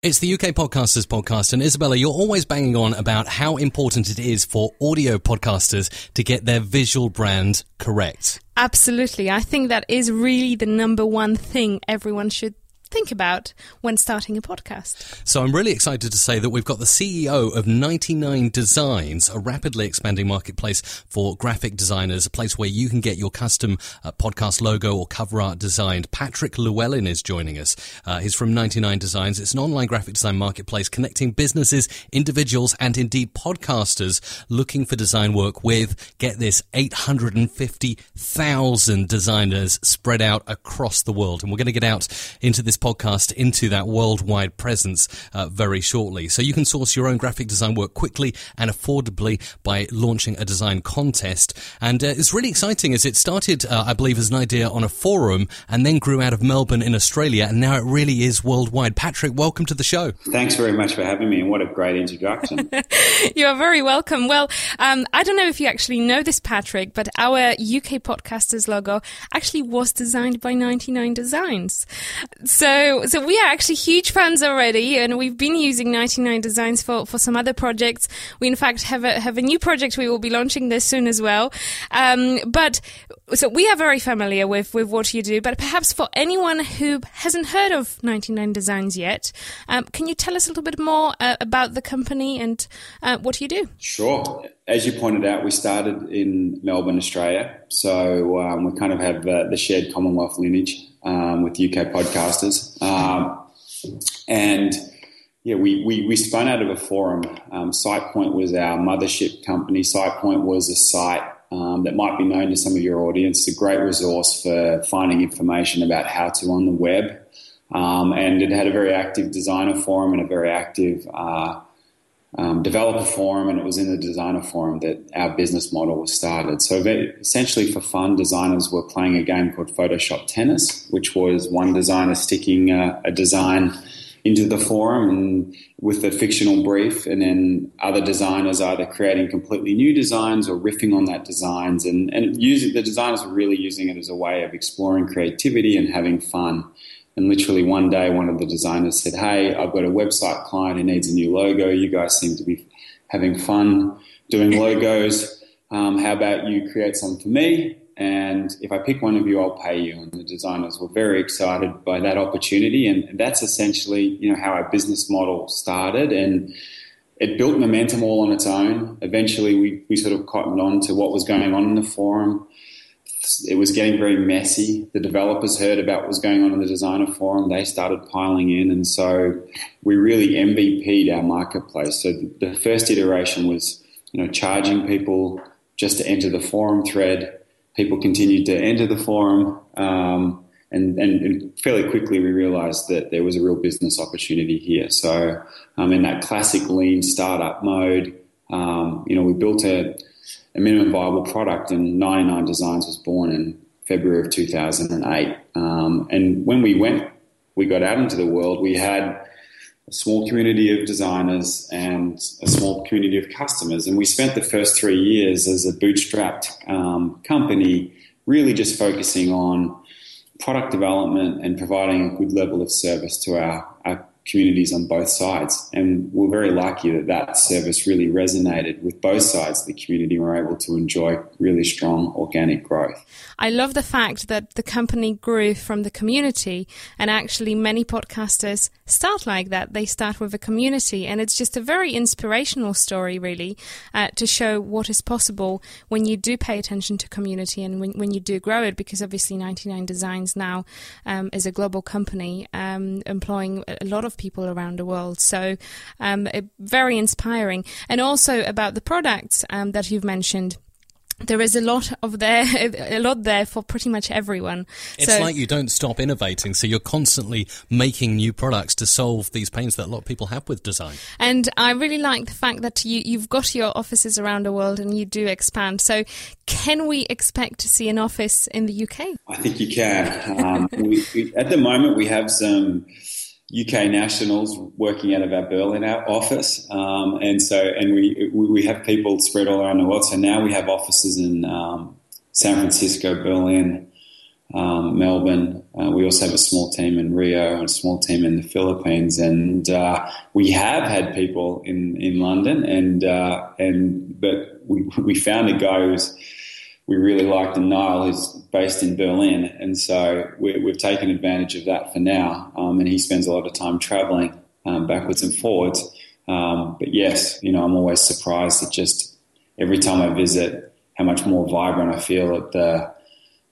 It's the UK Podcasters Podcast, and Isabella, you're always banging on about how important it is for audio podcasters to get their visual brand correct. Absolutely. I think that is really the number one thing everyone should think about when starting a podcast. So I'm really excited to say that we've got the CEO of 99 Designs, a rapidly expanding marketplace for graphic designers, a place where you can get your custom uh, podcast logo or cover art designed. Patrick Llewellyn is joining us. Uh, he's from 99 Designs. It's an online graphic design marketplace connecting businesses, individuals, and indeed podcasters looking for design work with, get this, 850,000 designers spread out across the world. And we're going to get out into this podcast into that worldwide presence uh, very shortly. So you can source your own graphic design work quickly and affordably by launching a design contest. And uh, it's really exciting as it started, uh, I believe, as an idea on a forum and then grew out of Melbourne in Australia. And now it really is worldwide. Patrick, welcome to the show. Thanks very much for having me and what a great introduction. you are very welcome. Well, um, I don't know if you actually know this, Patrick, but our UK podcasters logo actually was designed by 99 Designs. So, so so we are actually huge fans already, and we've been using 99 Designs for, for some other projects. We in fact have a have a new project we will be launching this soon as well. Um, but so we are very familiar with with what you do. But perhaps for anyone who hasn't heard of 99 Designs yet, um, can you tell us a little bit more uh, about the company and uh, what you do? Sure. As you pointed out, we started in Melbourne, Australia. So um, we kind of have uh, the shared Commonwealth lineage um, with UK podcasters. Um, and yeah, we, we, we spun out of a forum. Um, SitePoint was our mothership company. SitePoint was a site um, that might be known to some of your audience. It's a great resource for finding information about how to on the web. Um, and it had a very active designer forum and a very active uh, um, developer forum, and it was in the designer forum that our business model was started. So essentially, for fun, designers were playing a game called Photoshop Tennis, which was one designer sticking a, a design into the forum and with a fictional brief, and then other designers either creating completely new designs or riffing on that designs, and and using the designers were really using it as a way of exploring creativity and having fun. And literally one day, one of the designers said, Hey, I've got a website client who needs a new logo. You guys seem to be having fun doing logos. Um, how about you create some for me? And if I pick one of you, I'll pay you. And the designers were very excited by that opportunity. And that's essentially, you know, how our business model started. And it built momentum all on its own. Eventually, we, we sort of cottoned on to what was going on in the forum it was getting very messy. The developers heard about what was going on in the designer forum. They started piling in. And so we really MVP'd our marketplace. So the first iteration was, you know, charging people just to enter the forum thread. People continued to enter the forum. Um, and, and, fairly quickly we realized that there was a real business opportunity here. So um, in that classic lean startup mode, um, you know, we built a, a minimum viable product, and 99 Designs was born in February of 2008. Um, and when we went, we got out into the world, we had a small community of designers and a small community of customers. And we spent the first three years as a bootstrapped um, company really just focusing on product development and providing a good level of service to our, our communities on both sides. And we're very lucky that that service really resonated with both sides of the community. And we're able to enjoy really strong organic growth. I love the fact that the company grew from the community, and actually, many podcasters start like that. They start with a community, and it's just a very inspirational story, really, uh, to show what is possible when you do pay attention to community and when, when you do grow it. Because obviously, 99 Designs now um, is a global company um, employing a lot of people around the world. So, um, very inspiring. And also about the products um, that you've mentioned there is a lot of there, a lot there for pretty much everyone. It's so, like you don't stop innovating, so you're constantly making new products to solve these pains that a lot of people have with design. And I really like the fact that you, you've got your offices around the world and you do expand. So, can we expect to see an office in the UK? I think you can. Um, we, we, at the moment, we have some UK nationals working out of our Berlin office, um, and so and we we have people spread all around the world. So now we have offices in um, San Francisco, Berlin, um, Melbourne. Uh, we also have a small team in Rio and a small team in the Philippines, and uh, we have had people in in London, and uh, and but we we found a guy who's we really liked, and Niall, who's based in Berlin, and so we, have taken advantage of that for now. Um, and he spends a lot of time traveling um, backwards and forwards. Um, but yes, you know, I'm always surprised at just every time I visit how much more vibrant I feel at the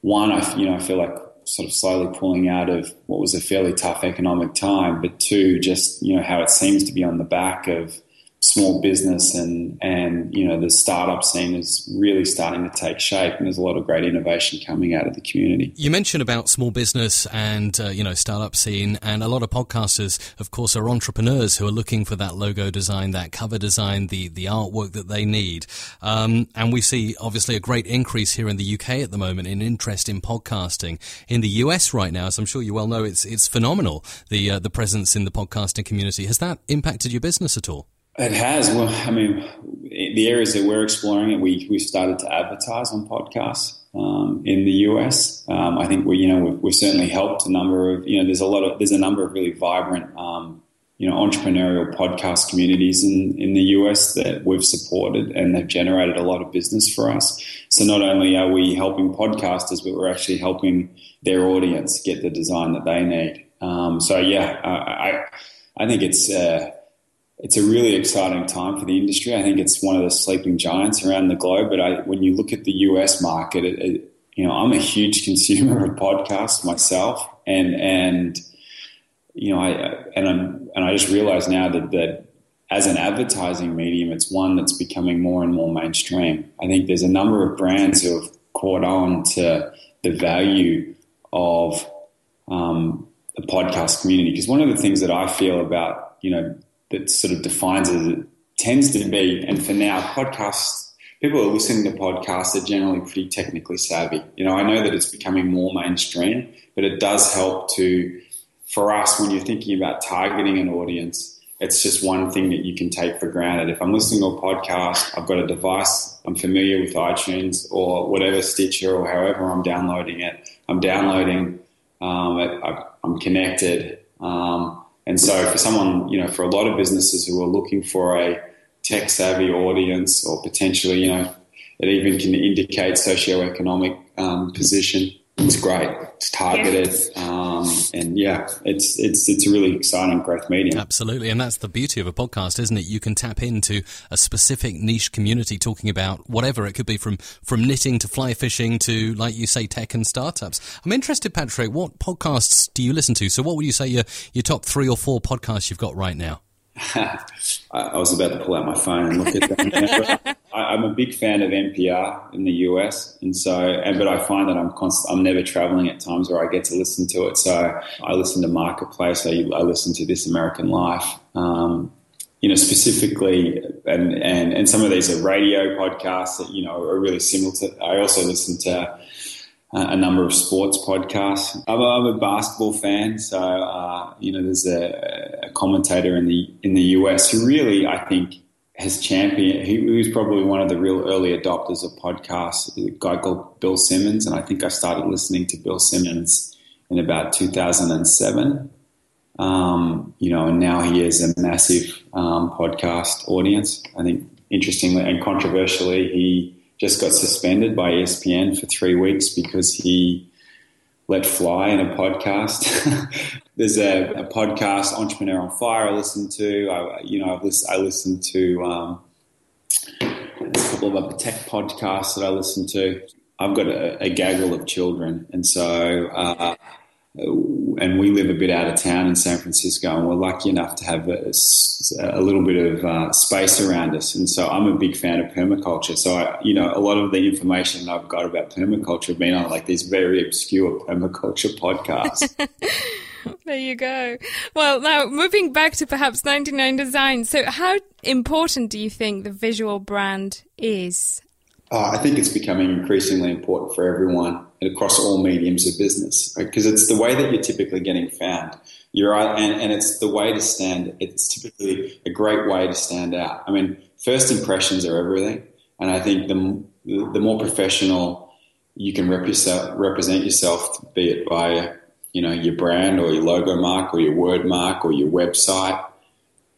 one. I you know I feel like sort of slowly pulling out of what was a fairly tough economic time, but two, just you know how it seems to be on the back of small business and and you know the startup scene is really starting to take shape and there's a lot of great innovation coming out of the community. You mentioned about small business and uh, you know startup scene and a lot of podcasters of course are entrepreneurs who are looking for that logo design, that cover design, the the artwork that they need. Um, and we see obviously a great increase here in the UK at the moment in interest in podcasting. In the US right now, as I'm sure you well know, it's it's phenomenal the uh, the presence in the podcasting community. Has that impacted your business at all? It has. Well, I mean, the areas that we're exploring it, we we started to advertise on podcasts um, in the US. Um, I think we, you know, we've, we've, certainly helped a number of, you know, there's a lot of, there's a number of really vibrant, um, you know, entrepreneurial podcast communities in, in the US that we've supported and they've generated a lot of business for us. So not only are we helping podcasters, but we're actually helping their audience get the design that they need. Um, so yeah, I, I, I think it's, uh, it's a really exciting time for the industry. I think it's one of the sleeping giants around the globe. But I, when you look at the US market, it, it, you know, I'm a huge consumer of podcasts myself, and and you know, I and I'm and I just realize now that that as an advertising medium, it's one that's becoming more and more mainstream. I think there's a number of brands who have caught on to the value of um, the podcast community because one of the things that I feel about you know that sort of defines it, it tends to be, and for now, podcasts, people who are listening to podcasts are generally pretty technically savvy. You know, I know that it's becoming more mainstream, but it does help to, for us, when you're thinking about targeting an audience, it's just one thing that you can take for granted. If I'm listening to a podcast, I've got a device, I'm familiar with iTunes or whatever Stitcher or however I'm downloading it. I'm downloading, um, I'm connected. Um, and so for someone, you know, for a lot of businesses who are looking for a tech savvy audience or potentially, you know, it even can indicate socioeconomic um, position. It's great. It's targeted, um, and yeah, it's it's it's a really exciting growth medium. Absolutely, and that's the beauty of a podcast, isn't it? You can tap into a specific niche community talking about whatever it could be, from from knitting to fly fishing to, like you say, tech and startups. I'm interested, Patrick. What podcasts do you listen to? So, what would you say your your top three or four podcasts you've got right now? I was about to pull out my phone and look at them. I, am a big fan of NPR in the US, and so, and but I find that I'm constant. I'm never traveling at times where I get to listen to it. So I listen to Marketplace. I, I listen to This American Life. Um, you know, specifically, and, and and some of these are radio podcasts that you know are really similar to. I also listen to a number of sports podcasts. I'm a, I'm a basketball fan, so uh, you know there's a, a, commentator in the in the US who really I think has championed. He, he was probably one of the real early adopters of podcasts. A guy called Bill Simmons, and I think I started listening to Bill Simmons in about 2007. Um, you know, and now he has a massive um, podcast audience. I think interestingly and controversially, he just got suspended by ESPN for three weeks because he let fly in a podcast. There's a, a, podcast, Entrepreneur on Fire, I listen to. I, you know, I've listened, I listen to um, a couple of other tech podcasts that I listen to. I've got a, a gaggle of children, and so uh, and we live a bit out of town in San Francisco, and we're lucky enough to have a, a little bit of uh, space around us. And so I'm a big fan of permaculture. So I, you know, a lot of the information I've got about permaculture have been on like these very obscure permaculture podcasts. there you go. Well, now moving back to perhaps 99 Design. So, how important do you think the visual brand is? Uh, I think it's becoming increasingly important for everyone and across all mediums of business because right? it's the way that you're typically getting found. You're and, and it's the way to stand. It's typically a great way to stand out. I mean, first impressions are everything, and I think the the more professional you can represent represent yourself, be it by you know your brand or your logo mark or your word mark or your website,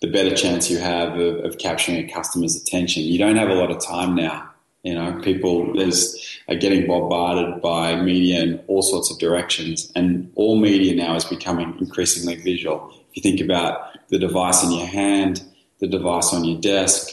the better chance you have of, of capturing a customer's attention. You don't have a lot of time now you know, people there's are getting bombarded by media in all sorts of directions, and all media now is becoming increasingly visual. If you think about the device in your hand, the device on your desk,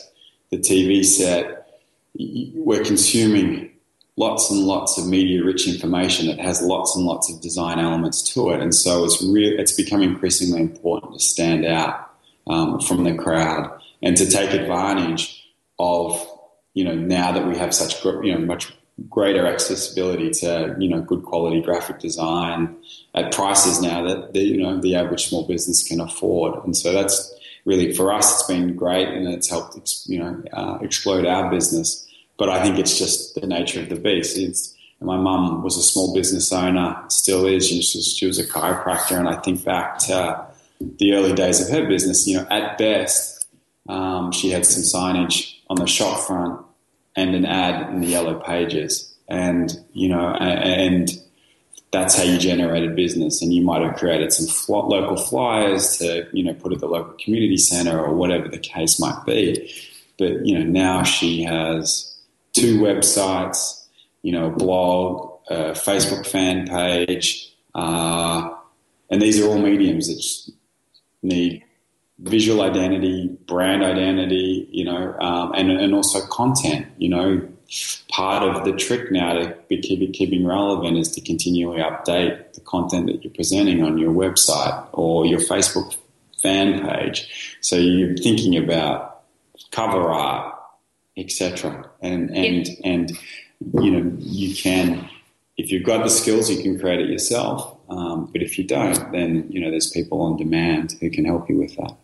the TV set, we're consuming lots and lots of media-rich information that has lots and lots of design elements to it, and so it's real. It's become increasingly important to stand out um, from the crowd and to take advantage of you know, now that we have such, you know, much greater accessibility to, you know, good quality graphic design at prices now that, the, you know, the average small business can afford. And so that's really, for us, it's been great and it's helped, you know, uh, explode our business. But I think it's just the nature of the beast. It's, my mum was a small business owner, still is. She was, she was a chiropractor. And I think back to the early days of her business, you know, at best, um, she had some signage on the shop front and an ad in the yellow pages. And, you know, and that's how you generated business. And you might have created some fl- local flyers to, you know, put at the local community center or whatever the case might be. But, you know, now she has two websites, you know, a blog, a Facebook fan page, uh, and these are all mediums that need visual identity, brand identity, you know, um, and, and also content, you know, part of the trick now to be keep, keeping relevant is to continually update the content that you're presenting on your website or your Facebook fan page. So you're thinking about cover art, etc. And and yeah. and you know you can if you've got the skills, you can create it yourself. Um, but if you don't, then you know there's people on demand who can help you with that.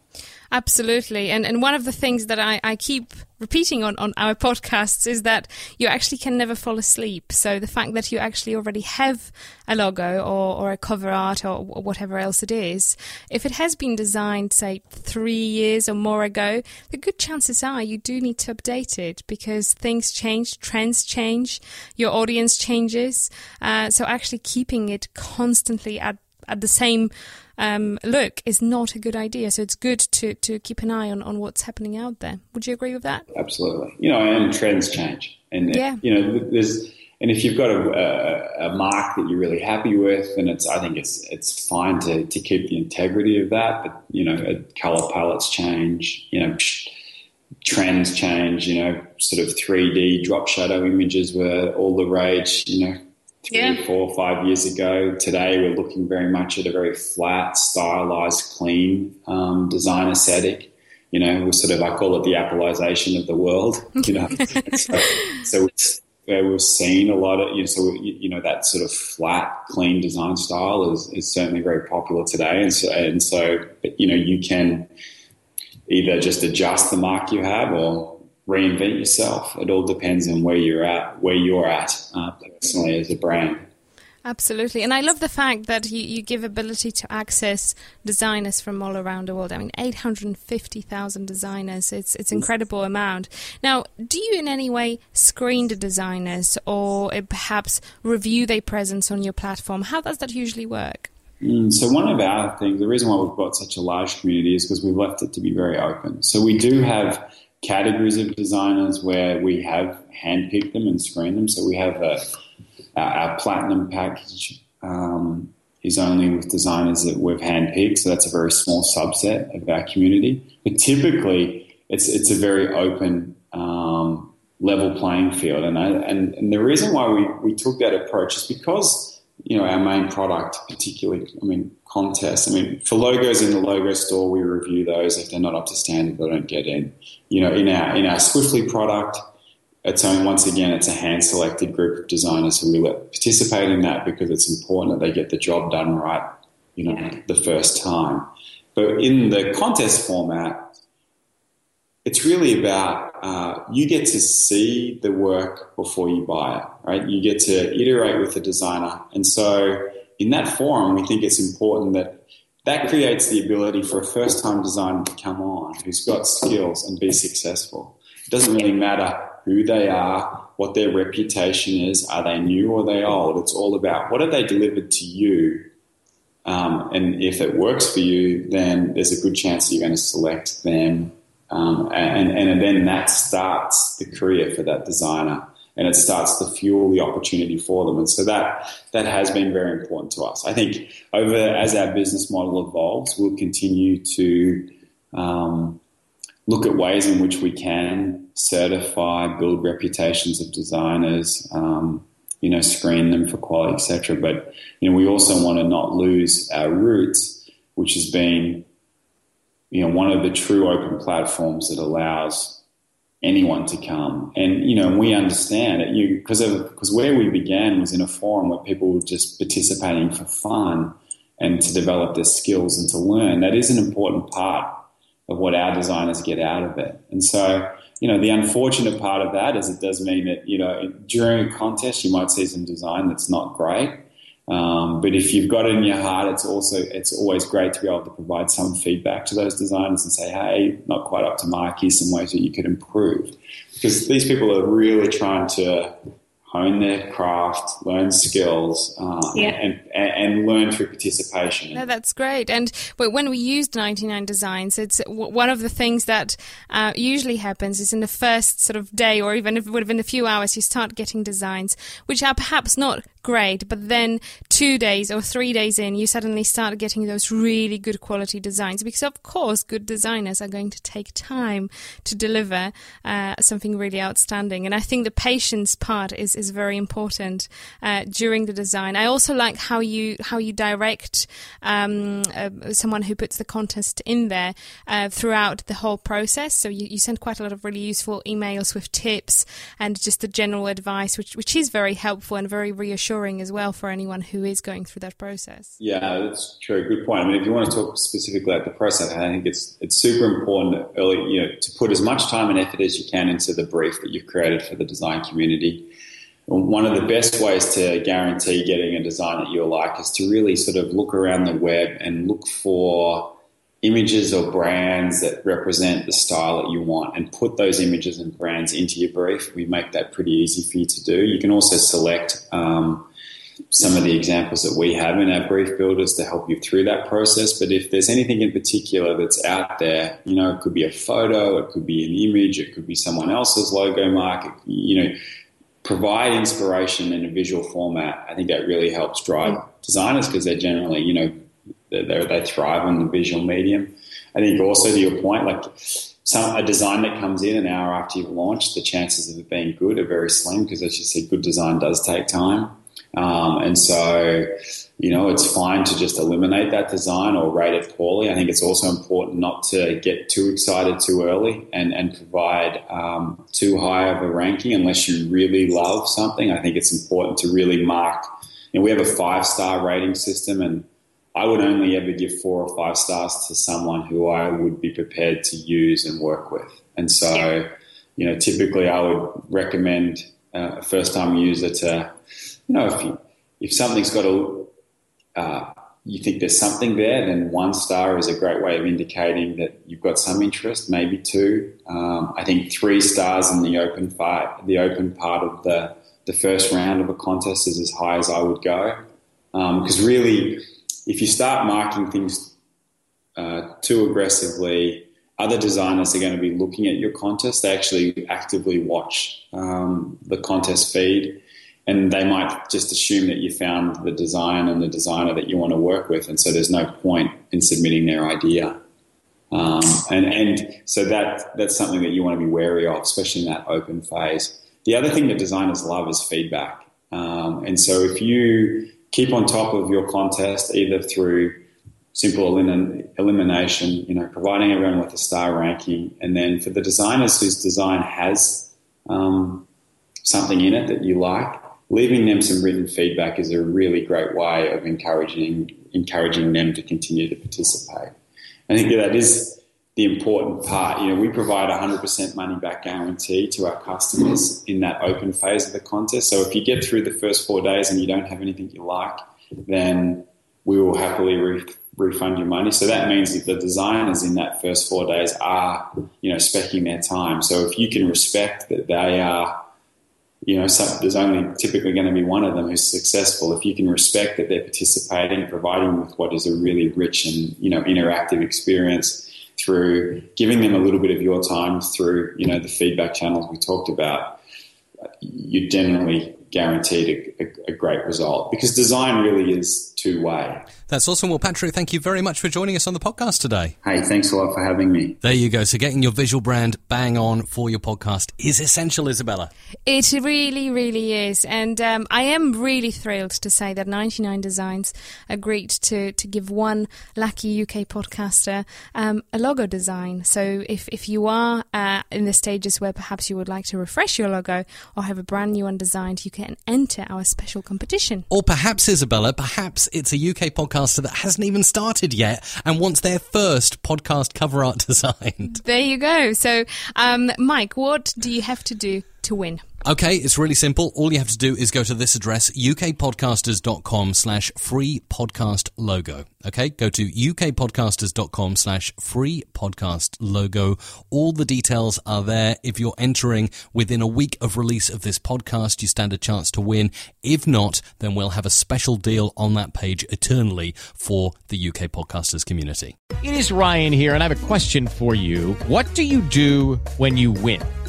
Absolutely. And and one of the things that I, I keep repeating on, on our podcasts is that you actually can never fall asleep. So the fact that you actually already have a logo or, or a cover art or, whatever else it is, if it has been designed, say, three years or more ago, the good chances are you do need to update it because things change, trends change, your audience changes. Uh, so actually keeping it constantly at at the same um, look is not a good idea. So it's good to, to keep an eye on, on what's happening out there. Would you agree with that? Absolutely. You know, and trends change. And, yeah. you know, there's, and if you've got a, a, a, mark that you're really happy with, then it's I think it's it's fine to, to keep the integrity of that. But you know, color palettes change. You know, trends change. You know, sort of 3D drop shadow images were all the rage. You know, three, yeah. four, five years ago. Today, we're looking very much at a very flat, stylized, clean um, design aesthetic. You know, we're sort of I call it the Appleization of the world. You know, so, so where we've seen a lot of you know, so you know that sort of flat, clean design style is, is certainly very popular today, and so and so you know you can either just adjust the mark you have or reinvent yourself. It all depends on where you're at, where you're at uh, personally as a brand. Absolutely. And I love the fact that you, you give ability to access designers from all around the world. I mean, 850,000 designers. It's, it's incredible amount. Now, do you in any way screen the designers or perhaps review their presence on your platform? How does that usually work? Mm, so one of our things, the reason why we've got such a large community is because we've left it to be very open. So we do have categories of designers where we have handpicked them and screened them. So we have a, our platinum package um, is only with designers that we've handpicked. So that's a very small subset of our community. But typically, it's it's a very open um, level playing field. And, I, and and the reason why we we took that approach is because you know, our main product, particularly, I mean, contests. I mean, for logos in the logo store, we review those. If they're not up to standard, they don't get in. You know, in our in our Swiftly product, it's only once again it's a hand selected group of designers who will participate in that because it's important that they get the job done right. You know, the first time. But in the contest format, it's really about uh, you get to see the work before you buy it, right? You get to iterate with the designer, and so in that forum, we think it's important that that creates the ability for a first time designer to come on who's got skills and be successful. It doesn't really matter who they are, what their reputation is, are they new or are they old? It's all about what have they delivered to you. Um, and if it works for you, then there's a good chance that you're going to select them. Um, and, and then that starts the career for that designer and it starts to fuel the opportunity for them. And so that that has been very important to us. I think over as our business model evolves, we'll continue to um, look at ways in which we can certify, build reputations of designers, um, you know, screen them for quality, etc. But you know, we also want to not lose our roots, which has been, you know, one of the true open platforms that allows anyone to come. And you know, we understand it. You because of because where we began was in a forum where people were just participating for fun and to develop their skills and to learn. That is an important part of what our designers get out of it. And so, you know, the unfortunate part of that is it does mean that you know during a contest you might see some design that's not great. Um, but if you've got it in your heart, it's also it's always great to be able to provide some feedback to those designers and say, "Hey, not quite up to mark. Here's some ways that you could improve," because these people are really trying to hone their craft, learn skills, uh, yeah. and, and, and, learn through participation. No, that's great. And when we used 99 Designs, it's one of the things that uh, usually happens is in the first sort of day or even within a few hours, you start getting designs which are perhaps not great. But then two days or three days in, you suddenly start getting those really good quality designs because, of course, good designers are going to take time to deliver uh, something really outstanding. And I think the patience part is, is very important uh, during the design. I also like how you how you direct um, uh, someone who puts the contest in there uh, throughout the whole process. So you, you send quite a lot of really useful emails with tips and just the general advice, which which is very helpful and very reassuring reassuring as well for anyone who is going through that process. Yeah, that's true. Good point. I mean, if you want to talk specifically about the process, I think it's it's super important early, you know, to put as much time and effort as you can into the brief that you've created for the design community. One of the best ways to guarantee getting a design that you like is to really sort of look around the web and look for images or brands that represent the style that you want and put those images and brands into your brief. We make that pretty easy for you to do. You can also select um, some of the examples that we have in our brief builders to help you through that process. But if there's anything in particular that's out there, you know, it could be a photo, it could be an image, it could be someone else's logo mark, it, you know, provide inspiration in a visual format. I think that really helps drive designers because they're generally, you know, they they thrive on the visual medium. I think also to your point, like some a design that comes in an hour after you've launched, the chances of it being good are very slim because, as you said, good design does take time. Um, and so, you know, it's fine to just eliminate that design or rate it poorly. I think it's also important not to get too excited too early and, and provide um, too high of a ranking unless you really love something. I think it's important to really mark. You know, we have a five star rating system and I would only ever give four or five stars to someone who I would be prepared to use and work with. And so, you know, typically I would recommend uh, a first time user to, you know, if, you, if something's got a, uh, you think there's something there, then one star is a great way of indicating that you've got some interest, maybe two. Um, I think three stars in the open part, the open part of the, the first round of a contest is as high as I would go. Because um, really, if you start marking things uh, too aggressively, other designers are going to be looking at your contest. They actually actively watch um, the contest feed, and they might just assume that you found the design and the designer that you want to work with, and so there's no point in submitting their idea. Um, and and so that that's something that you want to be wary of, especially in that open phase. The other thing that designers love is feedback. Um, and so if you keep on top of your contest either through simple elim- elimination, you know, providing everyone with a star ranking, and then for the designers whose design has um, something in it that you like, leaving them some written feedback is a really great way of encouraging encouraging them to continue to participate. I think that is the important part. You know, we provide a 100% money back guarantee to our customers in that open phase of the contest. So if you get through the first four days and you don't have anything you like, then we will happily re- refund your money. So that means that the designers in that first four days are, you know, specking their time. So if you can respect that they are you know, some, there's only typically going to be one of them who's successful. If you can respect that they're participating, providing with what is a really rich and you know interactive experience through giving them a little bit of your time through you know the feedback channels we talked about, you generally guaranteed a, a, a great result because design really is two way. That's awesome. Well, Patrick, thank you very much for joining us on the podcast today. Hey, thanks a lot for having me. There you go. So, getting your visual brand bang on for your podcast is essential, Isabella. It really, really is. And um, I am really thrilled to say that 99 Designs agreed to, to give one lucky UK podcaster um, a logo design. So, if, if you are uh, in the stages where perhaps you would like to refresh your logo or have a brand new one designed, you can enter our special competition. Or perhaps, Isabella, perhaps it's a UK podcaster that hasn't even started yet and wants their first podcast cover art designed. There you go. So, um, Mike, what do you have to do to win? Okay, it's really simple. All you have to do is go to this address, ukpodcasters.com slash free podcast logo. Okay, go to ukpodcasters.com slash free podcast logo. All the details are there. If you're entering within a week of release of this podcast, you stand a chance to win. If not, then we'll have a special deal on that page eternally for the UK podcasters community. It is Ryan here, and I have a question for you. What do you do when you win?